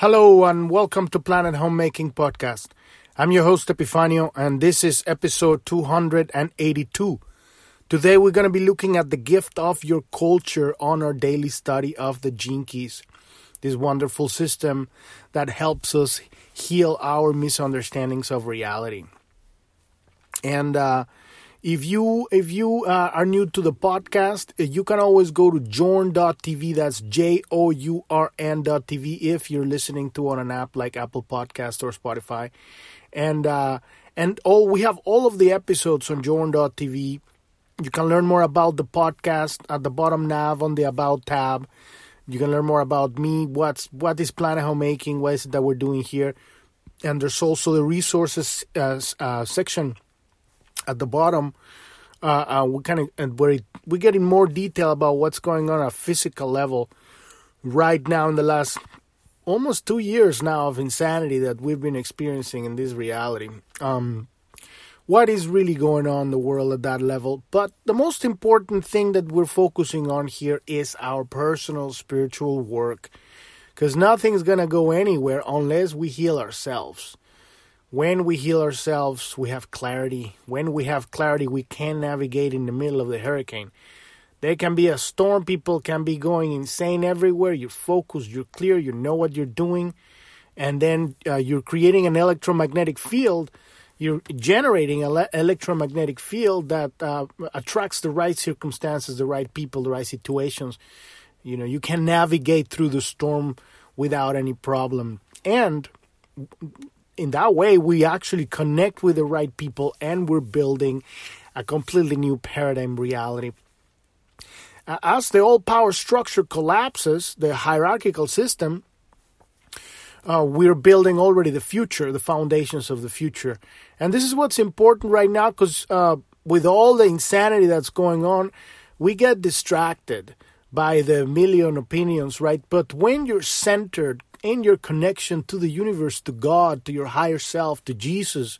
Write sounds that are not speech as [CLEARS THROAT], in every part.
Hello and welcome to Planet Homemaking Podcast. I'm your host Epifanio and this is episode 282. Today we're going to be looking at the gift of your culture on our daily study of the gene keys. This wonderful system that helps us heal our misunderstandings of reality. And uh, if you if you uh, are new to the podcast, you can always go to journ.tv. That's J O U R N.tv if you're listening to on an app like Apple Podcast or Spotify. And uh, and all we have all of the episodes on journ.tv. You can learn more about the podcast at the bottom nav on the About tab. You can learn more about me, what's what is Planet Homemaking, what is it that we're doing here, and there's also the resources uh, uh, section at the bottom, uh, uh, we kind of we're getting more detail about what's going on at physical level right now in the last almost two years now of insanity that we've been experiencing in this reality. Um, what is really going on in the world at that level? But the most important thing that we're focusing on here is our personal spiritual work, because nothing's gonna go anywhere unless we heal ourselves. When we heal ourselves, we have clarity. When we have clarity, we can navigate in the middle of the hurricane. There can be a storm, people can be going insane everywhere. You're focused, you're clear, you know what you're doing, and then uh, you're creating an electromagnetic field. You're generating an electromagnetic field that uh, attracts the right circumstances, the right people, the right situations. You know, you can navigate through the storm without any problem. And in that way, we actually connect with the right people and we're building a completely new paradigm reality. As the old power structure collapses, the hierarchical system, uh, we're building already the future, the foundations of the future. And this is what's important right now because uh, with all the insanity that's going on, we get distracted by the million opinions, right? But when you're centered, in your connection to the universe, to God, to your higher self, to Jesus,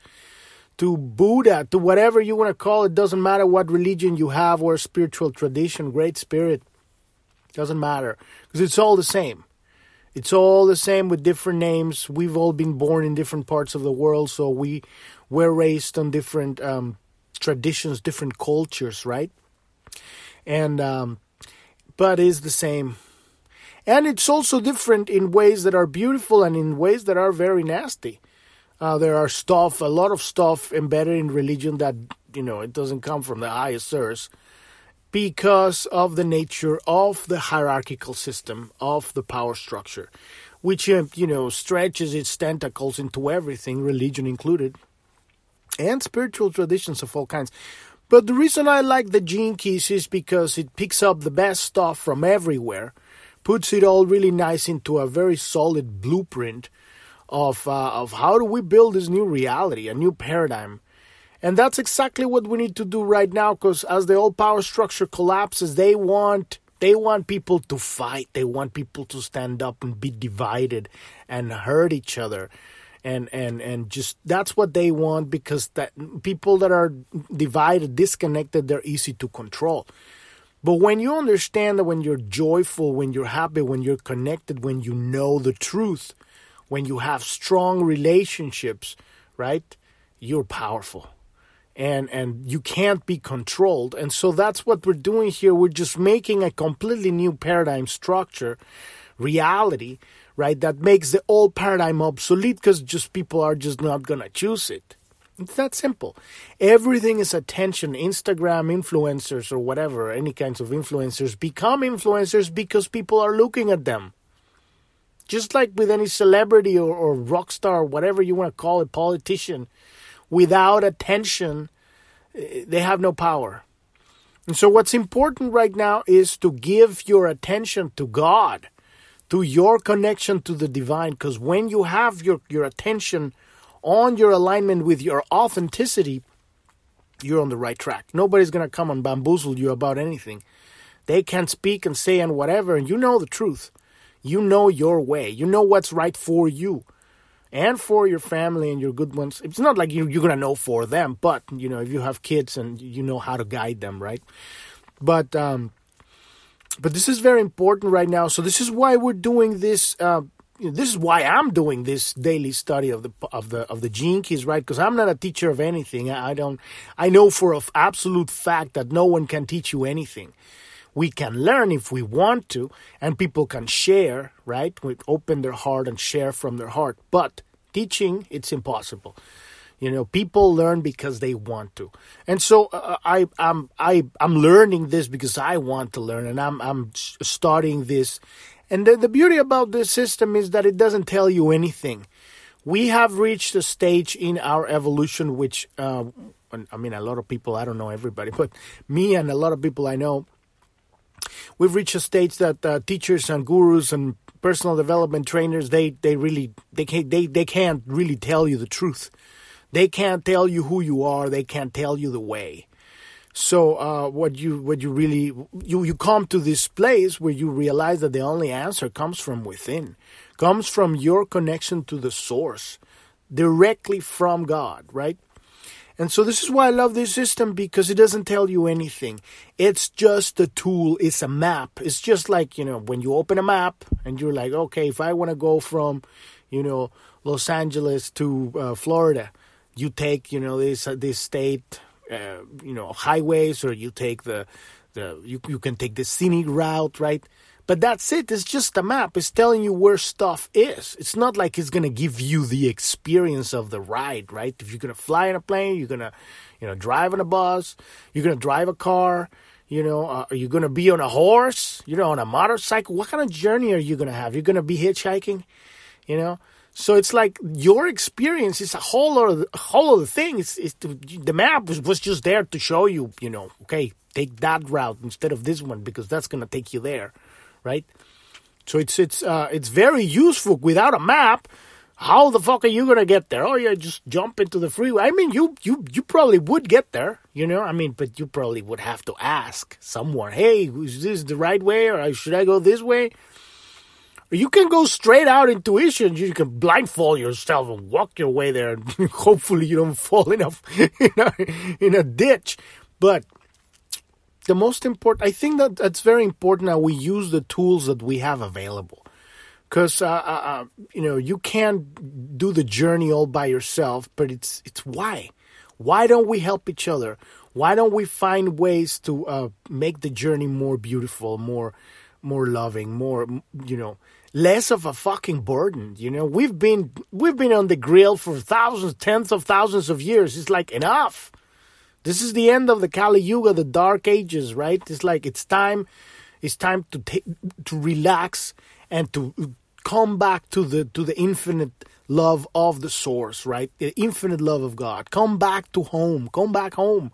to Buddha, to whatever you want to call it. Doesn't matter what religion you have or spiritual tradition, great spirit. Doesn't matter because it's all the same. It's all the same with different names. We've all been born in different parts of the world, so we were raised on different um, traditions, different cultures, right? And um, but it's the same and it's also different in ways that are beautiful and in ways that are very nasty. Uh, there are stuff, a lot of stuff embedded in religion that, you know, it doesn't come from the highest source because of the nature of the hierarchical system, of the power structure, which, uh, you know, stretches its tentacles into everything, religion included, and spiritual traditions of all kinds. But the reason I like the Gene Keys is because it picks up the best stuff from everywhere puts it all really nice into a very solid blueprint of uh, of how do we build this new reality, a new paradigm. And that's exactly what we need to do right now because as the old power structure collapses, they want they want people to fight. They want people to stand up and be divided and hurt each other. And and and just that's what they want because that people that are divided, disconnected, they're easy to control. But when you understand that when you're joyful, when you're happy, when you're connected, when you know the truth, when you have strong relationships, right? You're powerful. And and you can't be controlled. And so that's what we're doing here. We're just making a completely new paradigm structure, reality, right? That makes the old paradigm obsolete because just people are just not gonna choose it. It's that simple. Everything is attention. Instagram influencers or whatever, any kinds of influencers become influencers because people are looking at them. Just like with any celebrity or, or rock star, whatever you want to call it, politician, without attention, eh, they have no power. And so, what's important right now is to give your attention to God, to your connection to the divine, because when you have your, your attention on your alignment with your authenticity, you're on the right track. Nobody's going to come and bamboozle you about anything. They can speak and say and whatever, and you know the truth. You know your way. You know what's right for you and for your family and your good ones. It's not like you, you're going to know for them, but, you know, if you have kids and you know how to guide them, right? But, um, but this is very important right now. So this is why we're doing this uh, this is why I'm doing this daily study of the of the of the gene keys, right? Because I'm not a teacher of anything. I don't. I know for an absolute fact that no one can teach you anything. We can learn if we want to, and people can share, right? We open their heart and share from their heart. But teaching, it's impossible. You know, people learn because they want to, and so uh, I, I'm I I'm learning this because I want to learn, and I'm I'm starting this and the, the beauty about this system is that it doesn't tell you anything. We have reached a stage in our evolution which, uh, I mean, a lot of people, I don't know everybody, [LAUGHS] but me and a lot of people I know, we've reached a stage that uh, teachers and gurus and personal development trainers they they really they can't they, they can't really tell you the truth. They can't tell you who you are. They can't tell you the way so uh, what you what you really you you come to this place where you realize that the only answer comes from within, comes from your connection to the source, directly from God, right? And so this is why I love this system because it doesn't tell you anything. It's just a tool, it's a map. It's just like, you know, when you open a map and you're like, okay, if I want to go from, you know, Los Angeles to uh, Florida, you take, you know, this uh, this state uh, you know highways or you take the the you, you can take the scenic route right? But that's it. It's just a map. It's telling you where stuff is. It's not like it's to give you the experience of the ride right? If you're to fly in a plane you're to you know drive in a bus you're to drive a car you know uh, are you to be on a horse you know on a motorcycle? What kind of journey are you to have? You're to be hitchhiking you know so it's like your experience is a whole other, whole other thing. It's, it's to, the map was, was just there to show you, you know, okay, take that route instead of this one because that's gonna take you there, right? So it's it's uh, it's very useful. Without a map, how the fuck are you gonna get there? Oh yeah, just jump into the freeway. I mean, you you you probably would get there, you know. I mean, but you probably would have to ask someone, hey, is this the right way, or should I go this way? You can go straight out intuition. You can blindfold yourself and walk your way there. And [LAUGHS] hopefully, you don't fall in a, [LAUGHS] in a in a ditch. But the most important, I think that that's very important that we use the tools that we have available. Because uh, uh, uh, you know you can't do the journey all by yourself, but it's it's why. Why don't we help each other? Why don't we find ways to uh, make the journey more beautiful, more more loving, more you know less of a fucking burden. You know, we've been we've been on the grill for thousands, tens of thousands of years. It's like enough. This is the end of the Kali Yuga, the Dark Ages, right? It's like it's time. It's time to take to relax and to come back to the to the infinite love of the source, right? The infinite love of God. Come back to home. Come back home.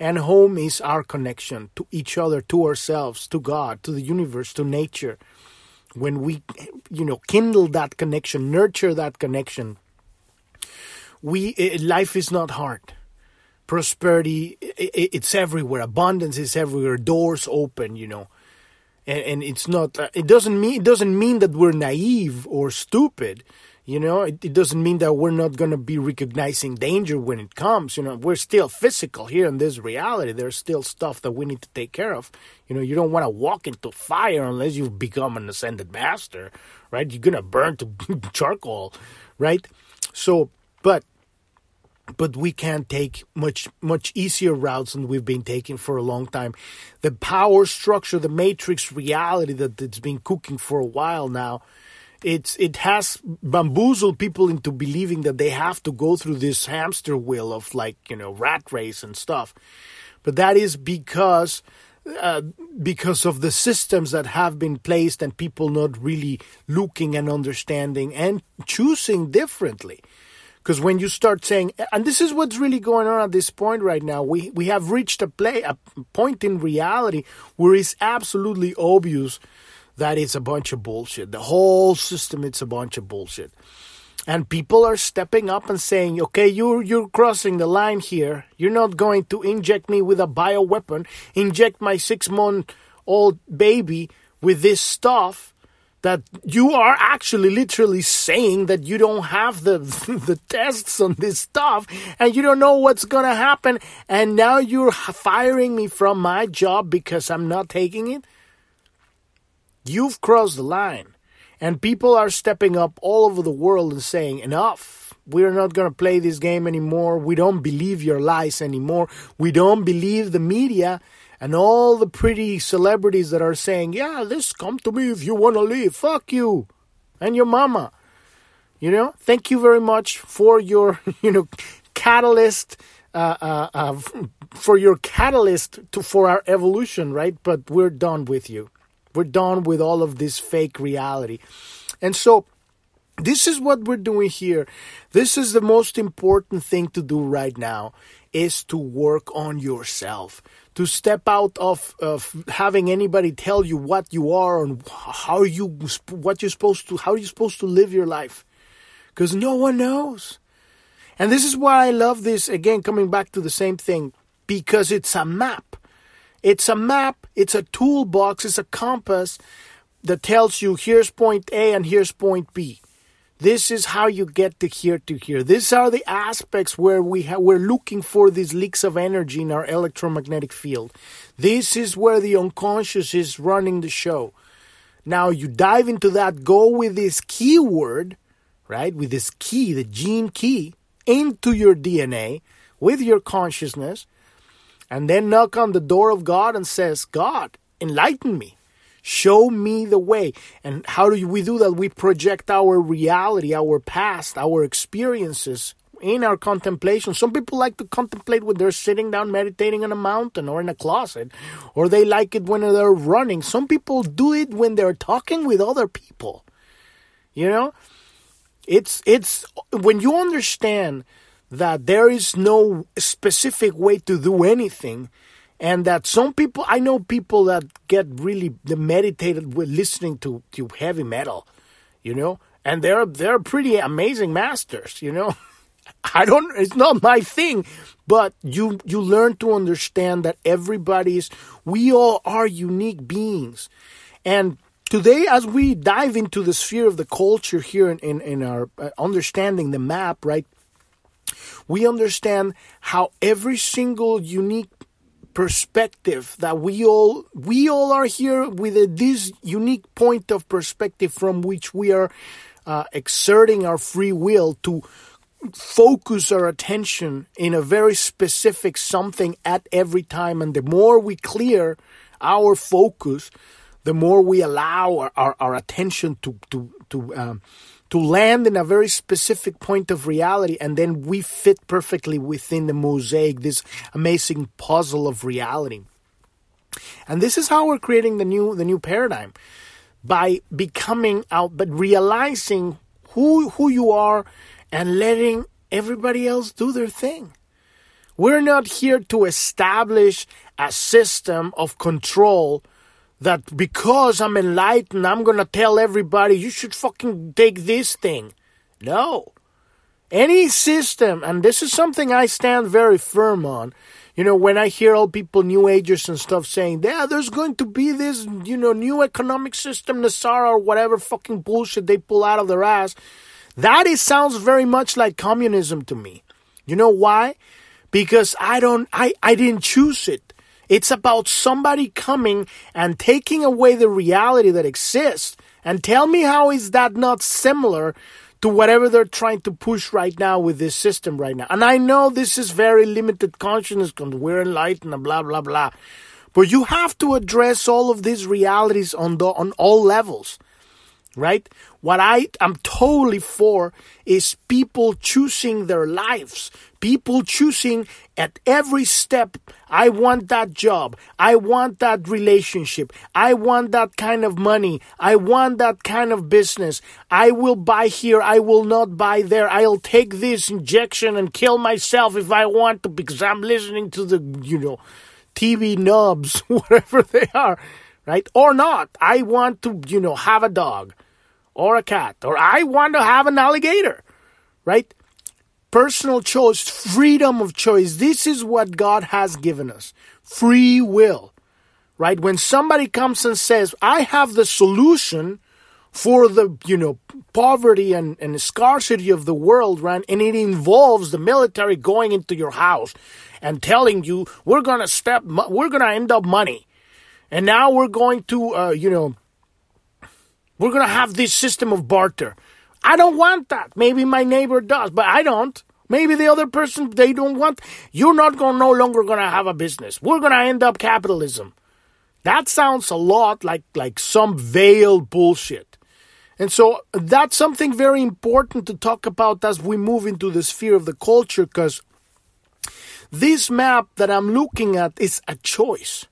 And home is our connection to each other, to ourselves, to God, to the universe, to nature when we you know kindle that connection nurture that connection we life is not hard. Prosperity it's everywhere. Abundance is everywhere. Doors open you know. And, and it's not uh, it doesn't mean it doesn't mean that we're naive or stupid you know, it, it doesn't mean that we're not going to be recognizing danger when it comes. You know, we're still physical here in this reality. There's still stuff that we need to take care of. You know, you don't want to walk into fire unless you've become an ascended master, right? You're going to burn to [LAUGHS] charcoal, right? So, but but we can take much much easier routes than we've been taking for a long time. The power structure, the matrix reality that it's been cooking for a while now, it's it has bamboozled people into believing that they have to go through this hamster wheel of like you know rat race and stuff. But that is because uh, because of the systems that have been placed and people not really looking and understanding and choosing differently. Because when you start saying and this is what's really going on at this point right now we we have reached a play a point in reality where it's absolutely obvious that it's a bunch of bullshit. The whole system, it's a bunch of bullshit. And people are stepping up and saying, okay, you're, you're crossing the line here. You're not going to inject me with a bioweapon, inject my six month old baby with this stuff that you are actually literally saying that you don't have the [LAUGHS] the tests on this stuff and you don't know what's going to happen and now you're firing me from my job because I'm not taking it You've crossed the line. And people are stepping up all over the world and saying, enough. We're not going to play this game anymore. We don't believe your lies anymore. We don't believe the media and all the pretty celebrities that are saying, yeah, this come to me if you want to leave. Fuck you and your mama. You know, thank you very much for your, [LAUGHS] you know, catalyst, uh, uh, uh, for your catalyst to for our evolution, right? But we're done with you. We're done with all of this fake reality, and so this is what we're doing here. This is the most important thing to do right now is to work on yourself. To step out of, of having anybody tell you what you are and how you what you're supposed to how you're supposed to live your life. Because no one knows. And this is why i love this again coming back to the same thing because it's a map it's a map it's a toolbox it's a compass that tells you here's point a and here's point b this is how you get to here to here. These are the aspects where we ha- we're looking for these leaks of energy in our electromagnetic field. This is where the unconscious is running the show. Now you dive into that, go with this keyword, right? With this key, the gene key, into your DNA with your consciousness, and then knock on the door of God and says, God, enlighten me. Show me the way. And how do we do that? We project our reality, our past, our experiences in our contemplation. Some people like to contemplate when they're sitting down meditating on a mountain or in a closet, or they like it when they're running. Some people do it when they're talking with other people. You know? It's it's when you understand that there is no specific way to do anything, and that some people I know people that get really meditated with listening to, to heavy metal, you know, and they're they're pretty amazing masters, you know. [LAUGHS] I don't it's not my thing, but you you learn to understand that everybody's we all are unique beings. And today as we dive into the sphere of the culture here in, in, in our uh, understanding the map, right? We understand how every single unique perspective that we all we all are here with a, this unique point of perspective from which we are uh, exerting our free will to focus our attention in a very specific something at every time. And the more we clear our focus the more we allow our, our, our attention to to to um, to land in a very specific point of reality and then we fit perfectly within the mosaic this amazing puzzle of reality. And this is how we're creating the new the new paradigm. By becoming out but realizing who who you are and letting everybody else do their thing. We're not here to establish a system of control that because I'm enlightened, I'm going to tell everybody you should fucking take this thing. No. Any system, and this is something I stand very firm on. You know, when I hear all people, New Agers and stuff saying, yeah, there's going to be this, you know, new economic system, NESARA, or whatever fucking bullshit they pull out of their ass, that is, sounds very much like communism to me. You know why? Because I don't, I, I didn't choose it. It's about somebody coming and taking away the reality that exists. And tell me how is that not similar to whatever they're trying to push right now with this system right now. And I know this is very limited consciousness because we're enlightened and blah blah blah. But you have to address all of these realities on the on all levels right? What I am totally for is people choosing their lives, people choosing at every step. I want that job. I want that relationship. I want that kind of money. I want that kind of business. I will buy here. I will not buy there. I'll take this injection and kill myself if I want to because I'm listening to the, you know, TV nubs, [LAUGHS] whatever they are, right? Or not. I want to, you know, have a dog or a cat, or I want to have an alligator, right? Personal choice, freedom of choice. This is what God has given us free will, right? When somebody comes and says, I have the solution for the, you know, poverty and, and scarcity of the world, right? And it involves the military going into your house and telling you, we're to step, we're to end up money. And now we're going to, uh, you know, We're going to have this system of barter. I don't want that. Maybe my neighbor does, but I don't. Maybe the other person they don't want. You're not going no longer going to have a business. We're going to end up capitalism. That sounds a lot like like some veiled bullshit. And so that's something very important to talk about as we move into the sphere of the culture because this map that I'm looking at is a choice.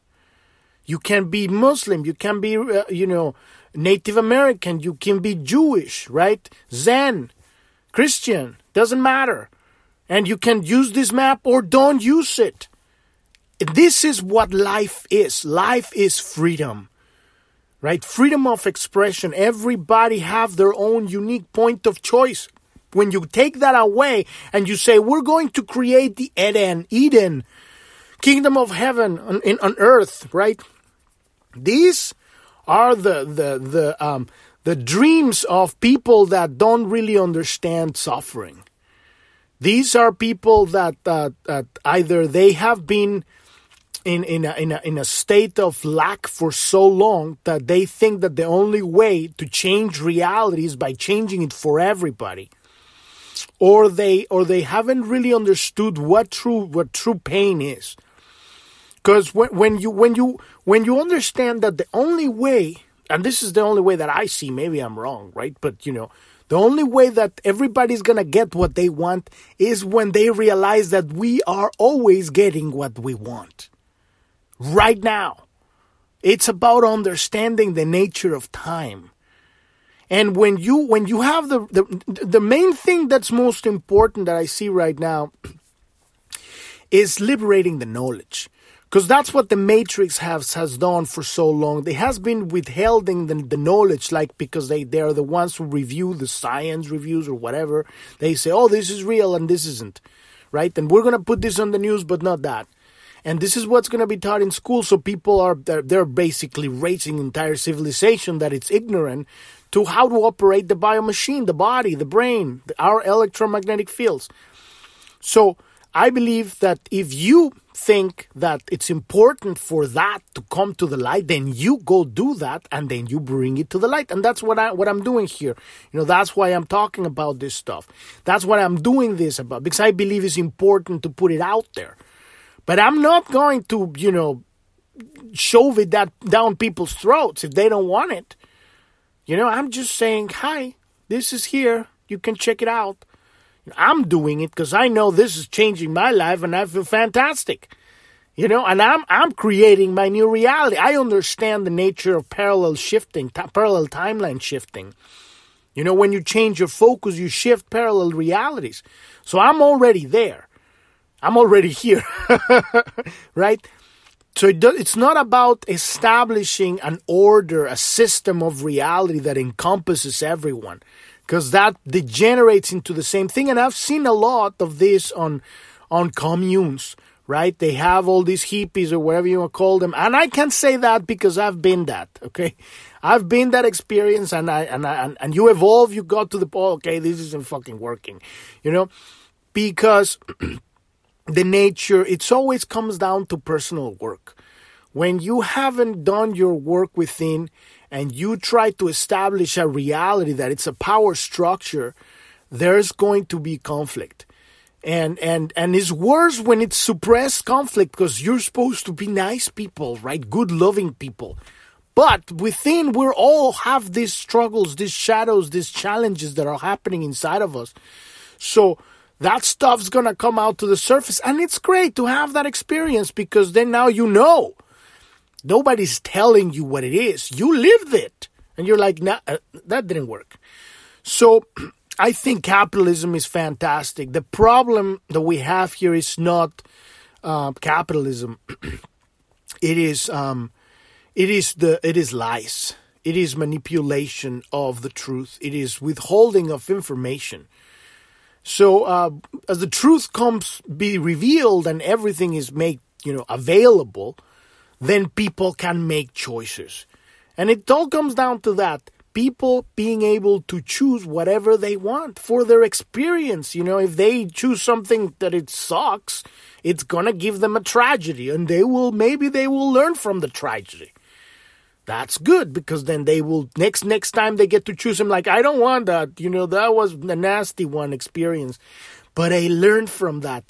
You can be Muslim, you can be, uh, you know, Native American, you can be Jewish, right? Zen, Christian, doesn't matter. And you can use this map or don't use it. This is what life is. Life is freedom. Right? Freedom of expression. Everybody have their own unique point of choice. When you take that away and you say, we're going to create the Eden, Eden, kingdom of heaven on, in, on earth, right? These are the the the um, the dreams of people that don't really understand suffering. These are people that uh, that either they have been in in a, in a, in a state of lack for so long that they think that the only way to change reality is by changing it for everybody or they or they haven't really understood what true what true pain is because when, when you when you when you understand that the only way, and this is the only way that I see, maybe I'm wrong, right? But you know, the only way that everybody's gonna get what they want is when they realize that we are always getting what we want. Right now. It's about understanding the nature of time. And when you when you have the the the main thing that's most important that I see right now [CLEARS THROAT] is liberating the knowledge because that's what the matrix has has done for so long. They has been withholding the, the knowledge like because they they are the ones who review the science reviews or whatever. They say oh this is real and this isn't right? And we're to put this on the news but not that. And this is what's to be taught in school so people are they're, they're basically raising entire civilization that it's ignorant to how to operate the biomachine the body the brain our electromagnetic fields. So i believe that if you think that it's important for that to come to the light, then you go do that and then you bring it to the light. And that's what I what I'm doing here. You know, that's why I'm talking about this stuff. That's what I'm doing this about because I believe it's important to put it out there. But I'm not going to, you know, shove it that down people's throats if they don't want it. You know, I'm just saying, hi, this is here. You can check it out. I'm doing it because I know this is changing my life and I feel fantastic. You know, and I'm I'm creating my new reality. I understand the nature of parallel shifting, t- parallel timeline shifting. You know, when you change your focus, you shift parallel realities. So I'm already there. I'm already here. [LAUGHS] right? So it do, it's not about establishing an order, a system of reality that encompasses everyone because that degenerates into the same thing. And I've seen a lot of this on on communes, right? They have all these hippies or whatever you want to call them, and I can say that because I've been that. [LAUGHS] Okay, I've been that experience, and I and I and, and you evolve. You got to the point. Okay, this isn't fucking working, you know, because [CLEARS THROAT] the nature. It's always comes down to personal work. When you haven't done your work within and you try to establish a reality that it's a power structure, there's going to be conflict. And and and it's worse when it's suppressed conflict because you're supposed to be nice people, right? Good loving people. But within we all have these struggles, these shadows, these challenges that are happening inside of us. So that stuff's gonna come out to the surface and it's great to have that experience because then now you know Nobody's telling you what it is. You lived it. And you're like, nah, uh, that didn't work. So [CLEARS THROAT] I think capitalism is fantastic. The problem that we have here is not uh, capitalism. [CLEARS THROAT] it is um, it is the it is lies. It is manipulation of the truth. It is withholding of information. So uh, as the truth comes be revealed and everything is made you know available, then people can make choices. And it all comes down to that people being able to choose whatever they want for their experience. You know, if they choose something that it sucks, it's gonna give them a tragedy, and they will maybe they will learn from the tragedy. that's good because then they will next next time they get to choose him like I don't want that you know that was a nasty one experience but I learned from that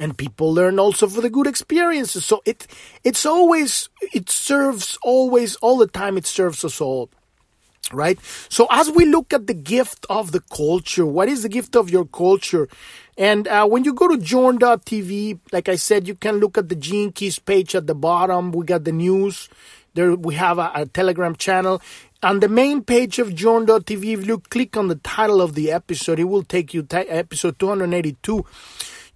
and people learn also for the good experiences. So it it's always it serves always all the time it serves us all right? So as we look at the gift of the culture what is the gift of your culture? And uh, when you go to journ.tv like i said you can look at the gene keys page at the bottom. We got the news. There we have a, a telegram channel. On the main page of journ.tv if you click on the title of the episode it will take you to episode 282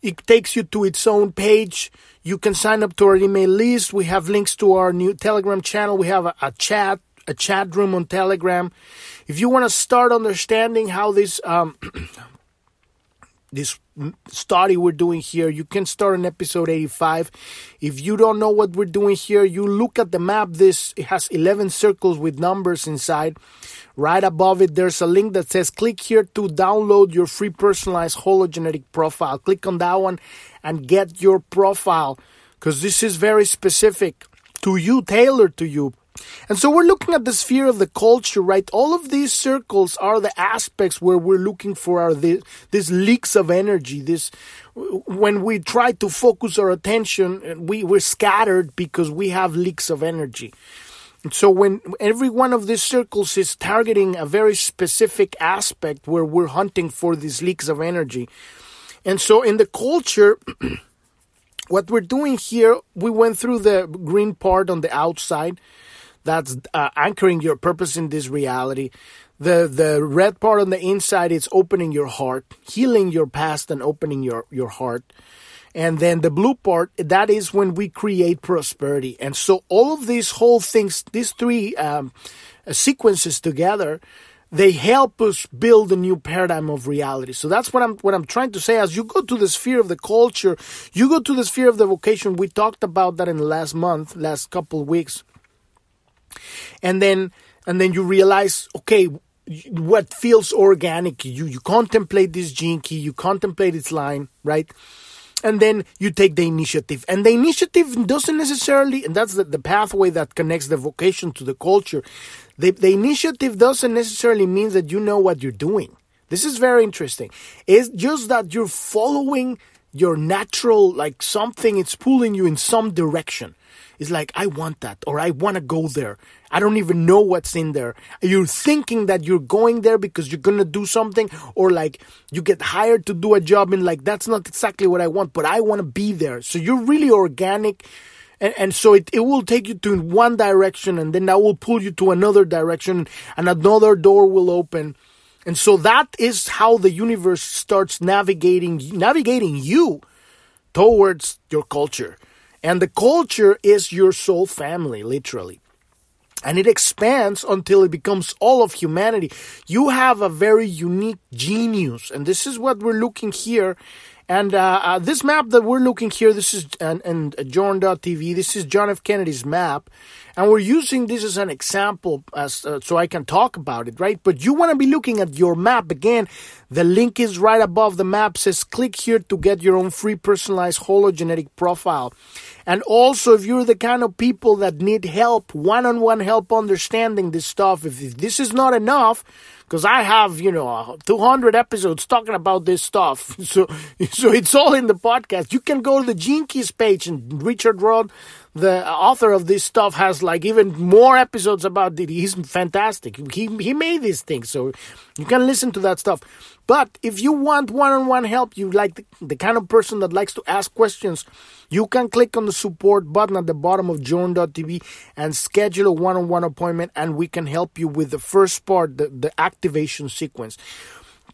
it takes you to its own page. You can sign up to our email list. We have links to our new telegram channel. We have a, a chat a chat room on telegram. If you want to start understanding how this um, [CLEARS THROAT] this study we're doing here. You can start on episode 85. If you don't know what we're doing here, you look at the map. This it has 11 circles with numbers inside. Right above it, there's a link that says click here to download your free personalized hologenetic profile. Click on that one and get your profile because this is very specific to you, tailored to you. And so we're looking at the sphere of the culture, right? All of these circles are the aspects where we're looking for our these leaks of energy. This when we try to focus our attention, we we're scattered because we have leaks of energy. And so when every one of these circles is targeting a very specific aspect where we're hunting for these leaks of energy. And so in the culture [CLEARS THROAT] what we're doing here, we went through the green part on the outside that's uh, anchoring your purpose in this reality. The the red part on the inside is opening your heart, healing your past and opening your your heart. And then the blue part, that is when we create prosperity. And so all of these whole things, these three um, sequences together, they help us build a new paradigm of reality. So that's what I'm what I'm trying to say. As you go to the sphere of the culture, you go to the sphere of the vocation. We talked about that in the last month, last couple of weeks and then and then you realize okay what feels organic you you contemplate this gene key you contemplate its line right? And then you take the initiative. And the initiative doesn't necessarily and that's the, the pathway that connects the vocation to the culture. The, the initiative doesn't necessarily mean that you know what you're doing. This is very interesting. It's just that you're following your natural like something it's pulling you in some direction it's like, I want that, or I want to go there. I don't even know what's in there. You're thinking that you're going there because you're going to do something, or like you get hired to do a job and like, that's not exactly what I want, but I want to be there. So you're really organic. And, and so it, it will take you to one direction and then that will pull you to another direction and another door will open. And so that is how the universe starts navigating, navigating you towards your culture. And the culture is your soul family, literally. And it expands until it becomes all of humanity. You have a very unique genius. And this is what we're looking here. And uh, uh, this map that we're looking here, this is and, and Journ.tv. This is John F. Kennedy's map, and we're using this as an example, as uh, so I can talk about it, right? But you want to be looking at your map again. The link is right above the map. Says click here to get your own free personalized hologenetic profile. And also, if you're the kind of people that need help, one on one help understanding this stuff, if, if this is not enough, because I have, you know, 200 episodes talking about this stuff. [LAUGHS] So, so it's all in the podcast. You can go to the Gene Keys page and Richard Rudd the author of this stuff has like even more episodes about it. He's fantastic. He he made these things, so you can listen to that stuff. But if you want one-on-one help, you like the, the kind of person that likes to ask questions, you can click on the support button at the bottom of journ.tv and schedule a one-on-one appointment, and we can help you with the first part, the, the activation sequence.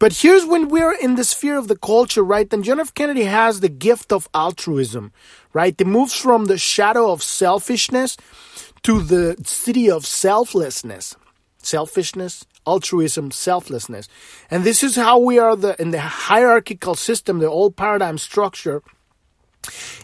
But here's when we're in the sphere of the culture, right? And John F. Kennedy has the gift of altruism, right? It moves from the shadow of selfishness to the siddhi of selflessness. Selfishness, altruism, selflessness. And this is how we are the in the hierarchical system, the old paradigm structure.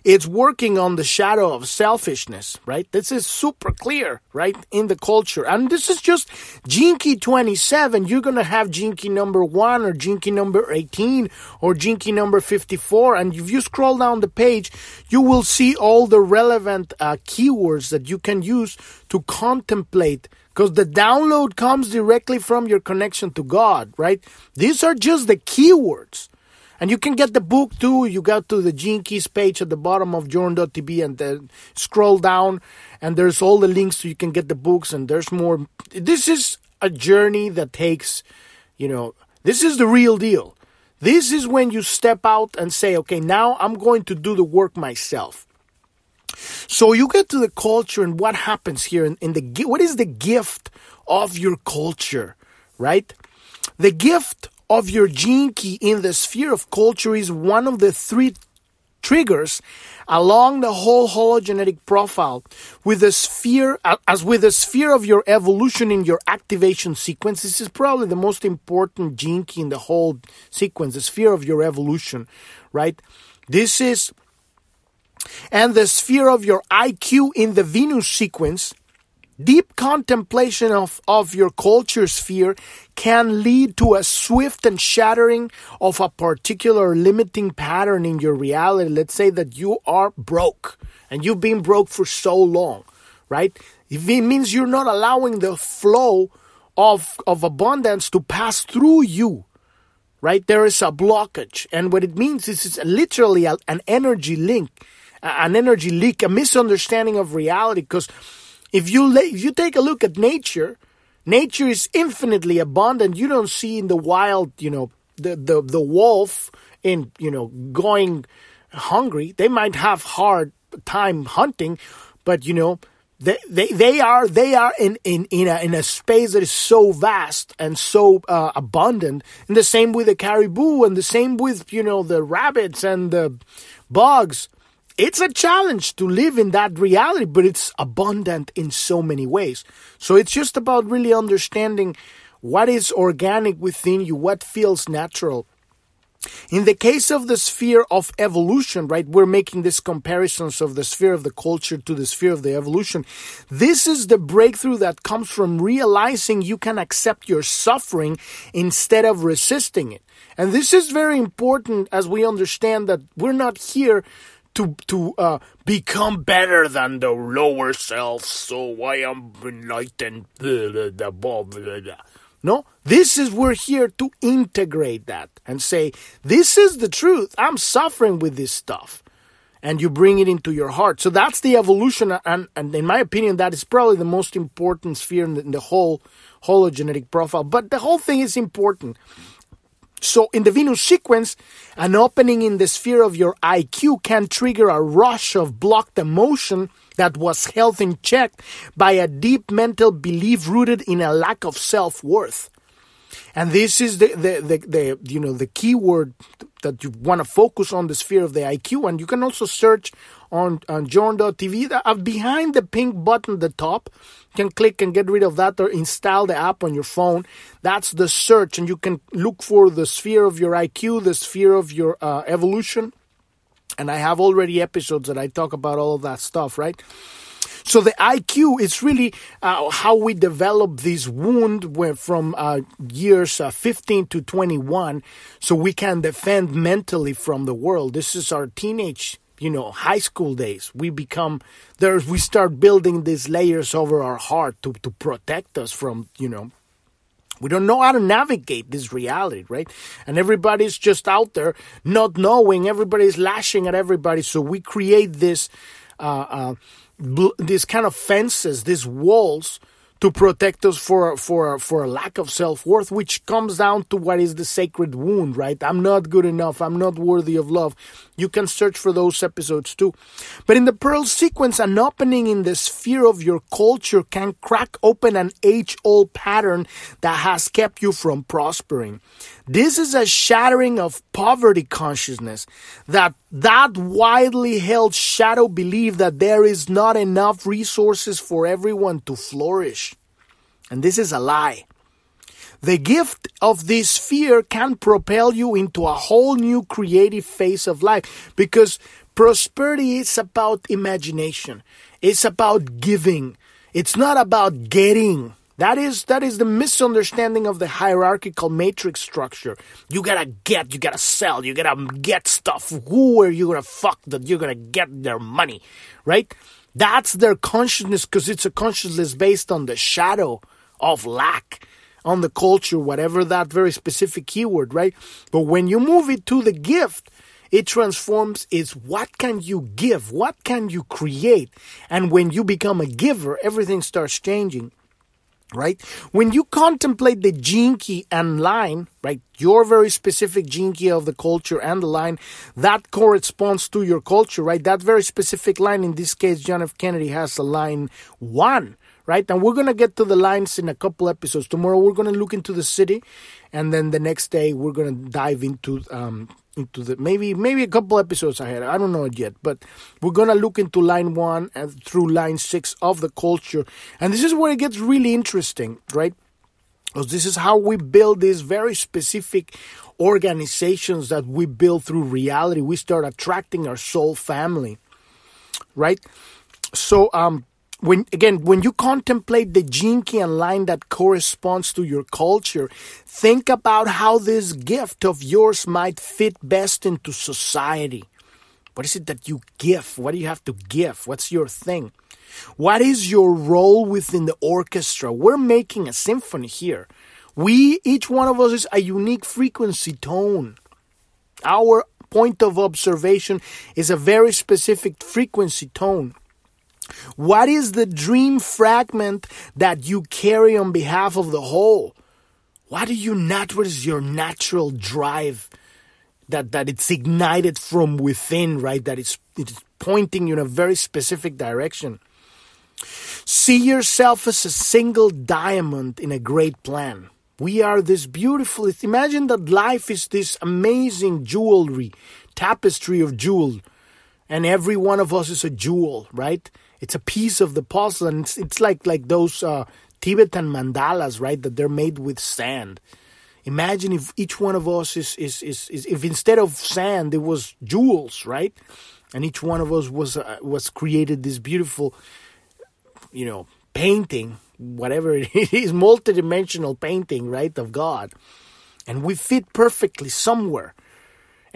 It's working on the shadow of selfishness, right? This is super clear, right? In the culture. And this is just Gene Key 27. You're going to have Gene Key number 1 or Gene Key number 18 or Gene Key number 54. And if you scroll down the page, you will see all the relevant uh, keywords that you can use to contemplate because the download comes directly from your connection to God, right? These are just the keywords. And you can get the book too. You go to the Gene Keys page at the bottom of Journ.tv and then scroll down, and there's all the links so you can get the books. And there's more. This is a journey that takes, you know, this is the real deal. This is when you step out and say, okay, now I'm going to do the work myself. So you get to the culture and what happens here in, in the what is the gift of your culture, right? The gift of your gene key in the sphere of culture is one of the three triggers along the whole hologenetic profile with the sphere as with the sphere of your evolution in your activation sequence this is probably the most important gene key in the whole sequence the sphere of your evolution right? This is and the sphere of your iq in the venus sequence Deep contemplation of, of your culture sphere can lead to a swift and shattering of a particular limiting pattern in your reality. Let's say that you are broke and you've been broke for so long, right? If it means you're not allowing the flow of, of abundance to pass through you, right? There is a blockage. And what it means is it's literally an energy link, an energy leak, a misunderstanding of reality because if you if you take a look at nature, nature is infinitely abundant. You don't see in the wild, you know, the the the wolf in you know going hungry. They might have hard time hunting, but you know they they, they are they are in in in a, in a space that is so vast and so uh, abundant. And the same with the caribou, and the same with you know the rabbits and the bugs it's a challenge to live in that reality, but it's abundant in so many ways. So it's just about really understanding what is organic within you, what feels natural. In the case of the sphere of evolution, right, we're making these comparisons of the sphere of the culture to the sphere of the evolution. This is the breakthrough that comes from realizing you can accept your suffering instead of resisting it. And this is very important as we understand that we're not here to to uh, become better than the lower self. So I am enlightened. Blah, no, this is we're here to integrate that and say this is the truth. I'm suffering with this stuff, and you bring it into your heart. So that's the evolution, and, and in my opinion, that is probably the most important sphere in the, in the whole hologenetic profile. But the whole thing is important so in the Venus sequence, an opening in the sphere of your IQ can trigger a rush of blocked emotion that was held in check by a deep mental belief rooted in a lack of self-worth. And this is the, the, the, the you know the keyword that you want to focus on the sphere of the IQ. And you can also search on, on Journ.tv. Uh, behind the pink button at the top, you can click and get rid of that or install the app on your phone. That's the search, and you can look for the sphere of your IQ, the sphere of your uh, evolution. And I have already episodes that I talk about all of that stuff, right? So the IQ is really uh, how we develop this wound from uh, years uh, 15 to 21 so we can defend mentally from the world. This is our teenage you know high school days. We become there we start building these layers over our heart to, to protect us from you know we don't know how to navigate this reality right? And everybody's just out there not knowing. Everybody's lashing at everybody. So we create this uh, uh, bl- these kind of fences these walls to protect us for for for a lack of self-worth which comes down to what is the sacred wound right? I'm not good enough. I'm not worthy of love. You can search for those episodes too. But in the pearl sequence an opening in the sphere of your culture can crack open an age-old pattern that has kept you from prospering. This is a shattering of poverty consciousness that that widely held shadow belief that there is not enough resources for everyone to flourish. And this is a lie. The gift of this sphere can propel you into a whole new creative phase of life because Prosperity is about imagination. It's about giving. It's not about getting. That is that is the misunderstanding of the hierarchical matrix structure. You gotta get, you gotta sell, you gotta get stuff. Who are you gonna fuck that you're gonna get their money, right? That's their consciousness because it's a consciousness based on the shadow of lack, on the culture, whatever that very specific keyword, right? But when you move it to the gift, it transforms is what can you give? What can you create? And when you become a giver, everything starts changing right? When you contemplate the gene key and line, right, your very specific gene key of the culture and the line that corresponds to your culture, right? That very specific line, in this case, John F. Kennedy has a line one, right? And we're going to get to the lines in a couple episodes. Tomorrow, we're going to look into the siddhi, and then the next day, we're going to dive into um, into the maybe maybe a couple episodes ahead. I don't know yet, but we're gonna look into line one and through line six of the culture, and this is where it gets really interesting, right? Because this is how we build these very specific organizations that we build through reality. We start attracting our soul family, right? So, um, when again when you contemplate the and line that corresponds to your culture think about how this gift of yours might fit best into society. What is it that you give? What do you have to give? What's your thing? What is your role within the orchestra? We're making a symphony here. We each one of us is a unique frequency tone. Our point of observation is a very specific frequency tone what is the dream fragment that you carry on behalf of the whole? What do you not? What is your natural drive that that it's ignited from within, right? That it's it's pointing you in a very specific direction. See yourself as a single diamond in a great plan. We are this beautiful. Imagine that life is this amazing jewelry, tapestry of jewel, and every one of us is a jewel, right? It's a piece of the puzzle, and it's, it's like like those uh, Tibetan mandalas, right? That they're made with sand. Imagine if each one of us is, is, is, is if instead of sand it was jewels, right? And each one of us was uh, was created this beautiful, you know, painting, whatever [LAUGHS] it is, multidimensional painting, right, of God, and we fit perfectly somewhere.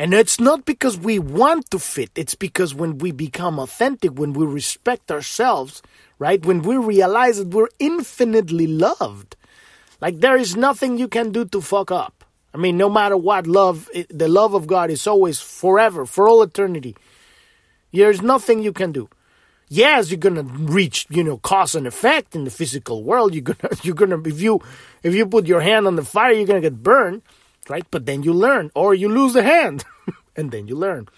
And it's not because we want to fit, it's because when we become authentic, when we respect ourselves, right? When we realize that we're infinitely loved. Like there is nothing you can do to fuck up. I mean, no matter what, love, eh, the love of God is always forever, for all eternity. There's nothing you can do. Yes, you're gonna reach, you know, cause and effect in the physical world. You're gonna, [LAUGHS] you're gonna, if you, if you put your hand on the fire, you're gonna get burned right? But then you learn, or you lose the hand, [LAUGHS] and then you learn.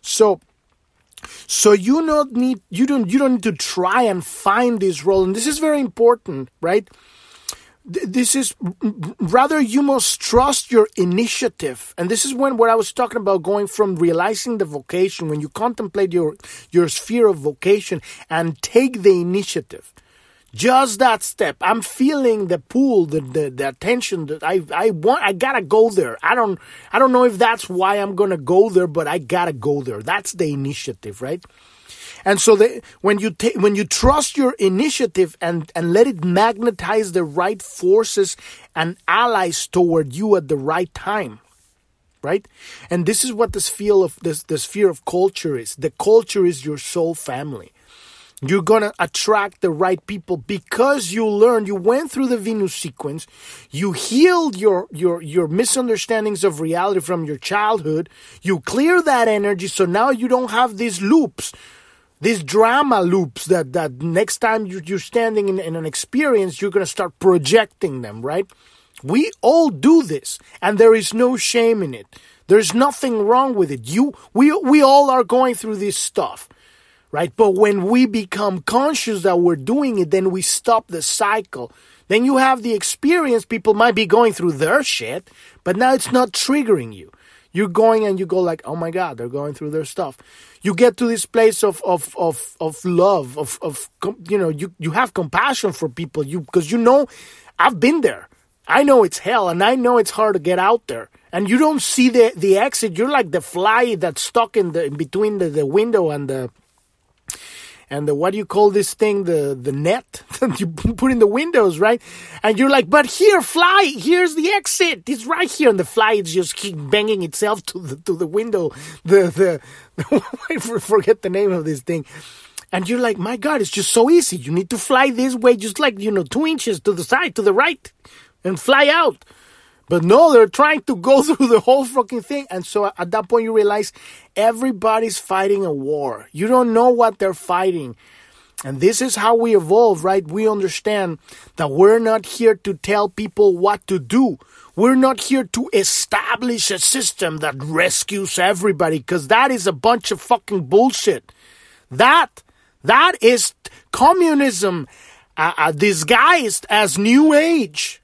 So, so you not need you don't you don't need to try and find this role, and this is very important, right? This is rather you must trust your initiative, and this is when what I was talking about going from realizing the vocation when you contemplate your your sphere of vocation and take the initiative just that step. I'm feeling the pull the, the, the attention that i i want i gotta go there. I don't i don't know if that's why i'm gonna go there but i gotta go there. That's the initiative right? And so the, when you take when you trust your initiative and and let it magnetize the right forces and allies toward you at the right time right? And this is what this feel of this the sphere of culture is. The culture is your soul family you're going to attract the right people because you learned, you went through the Venus sequence, you healed your, your, your misunderstandings of reality from your childhood, you clear that energy so now you don't have these loops, these drama loops that, that next time you, you're standing in, in an experience, you're going to start projecting them, right? We all do this and there is no shame in it. There's nothing wrong with it. You, we, we all are going through this stuff right? But when we become conscious that we're doing it, then we stop the cycle. Then you have the experience. People might be going through their shit, but now it's not triggering you. You're going and you go like, oh my God, they're going through their stuff. You get to this place of, of, of, of love, of, of, you know, you, you have compassion for people, you, because you know, I've been there. I know it's hell and I know it's hard to get out there. And you don't see the, the exit. You're like the fly that's stuck in the in between the, the window and the and the what do you call this thing? The the net [LAUGHS] that you put in the windows right? And you're like but here fly! Here's the exit! It's right here! And the fly is just keep banging itself to the to the window. [LAUGHS] The the [LAUGHS] I forget the name of this thing. And you're like my god it's just so easy. You need to fly this way just like you know two inches to the side to the right and fly out but no, they're trying to go [LAUGHS] through the whole fucking thing. And so at that point, you realize everybody's fighting a war. You don't know what they're fighting. And this is how we evolve, right? We understand that we're not here to tell people what to do. We're not here to establish a system that rescues everybody because that is a bunch of fucking bullshit. That, that is communism uh, uh, disguised as new age.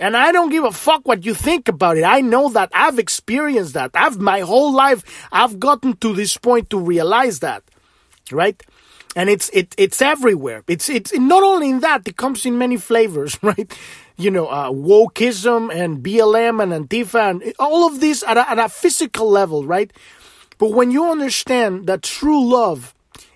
And I don't give a fuck what you think about it. I know that I've experienced that. I've my whole life I've gotten to this point to realize that. Right? And it's it it's everywhere. It's it's not only in that, it comes in many flavors, [LAUGHS] right? You know, uh, wokeism and BLM and Antifa and all of this at a, at a physical level, right? But when you understand that true love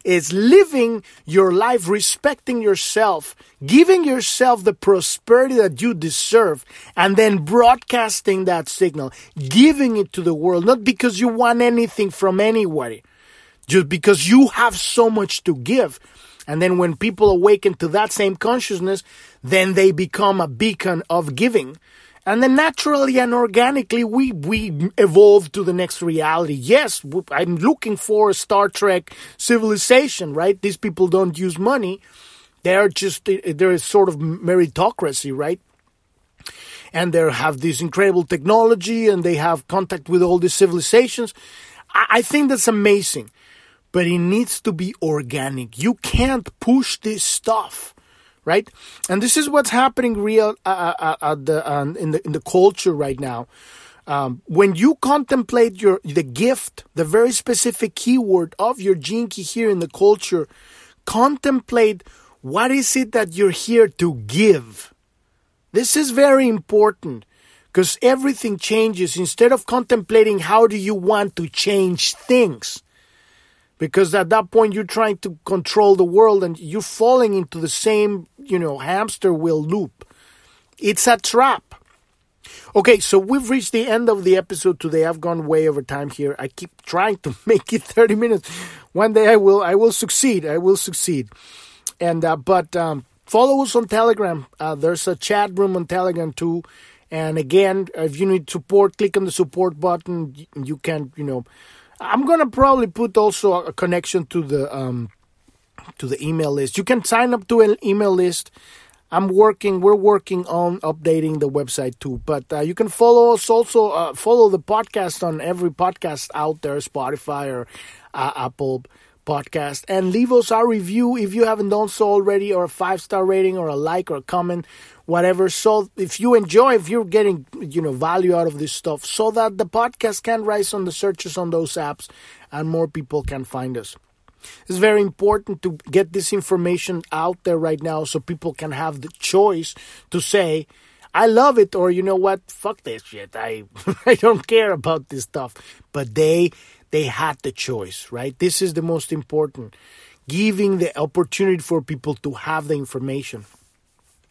is living your life respecting yourself, giving yourself the prosperity that you deserve, and then broadcasting that signal, giving it to the world, not because you want anything from anybody, just because you have so much to give. And then when people awaken to that same consciousness, then they become a beacon of giving and then naturally and organically we we evolve to the next reality. Yes i'm looking for a star trek civilization right? These people don't use money. Eh, eh, they're just there is sort of meritocracy right? And they have this incredible technology and they have contact with all these civilizations. I think that's amazing but it needs to be organic. You can't push this stuff right? And this is what's happening real uh, uh, uh, the, um, in the in the culture right now. Um, when you contemplate your the gift, the very specific keyword of your key here in the culture, contemplate what is it that you're here to give. This is very important because everything changes. Instead of contemplating how do you want to change things, because at that point you're trying to control the world and you're falling into the same, you know, hamster wheel loop. It's a trap. Okay, so we've reached the end of the episode today. I've gone way over time here. I keep trying to [LAUGHS] make it 30 minutes. One day I will I will succeed. I will succeed. And uh, but um, follow us on Telegram. Uh, there's a chat room on Telegram too. And again, if you need support, click on the support button. You can, you know, I'm gonna probably put also a connection to the um, to the email list. You can sign up to an email list. I'm working. We're working on updating the website too. But uh, you can follow us also. Uh, follow the podcast on every podcast out there, Spotify or uh, Apple podcast, and leave us a review if you haven't done so already, or a five star rating, or a like, or a comment whatever. So if you enjoy, if you're getting, you know, value out of this stuff, so that the podcast can rise on the searches on those apps and more people can find us. It's very important to get this information out there right now so people can have the choice to say, I love it, or you know what, fuck this shit. I [LAUGHS] I don't care about this stuff. But they they had the choice, right? This is the most important. Giving the opportunity for people to have the information.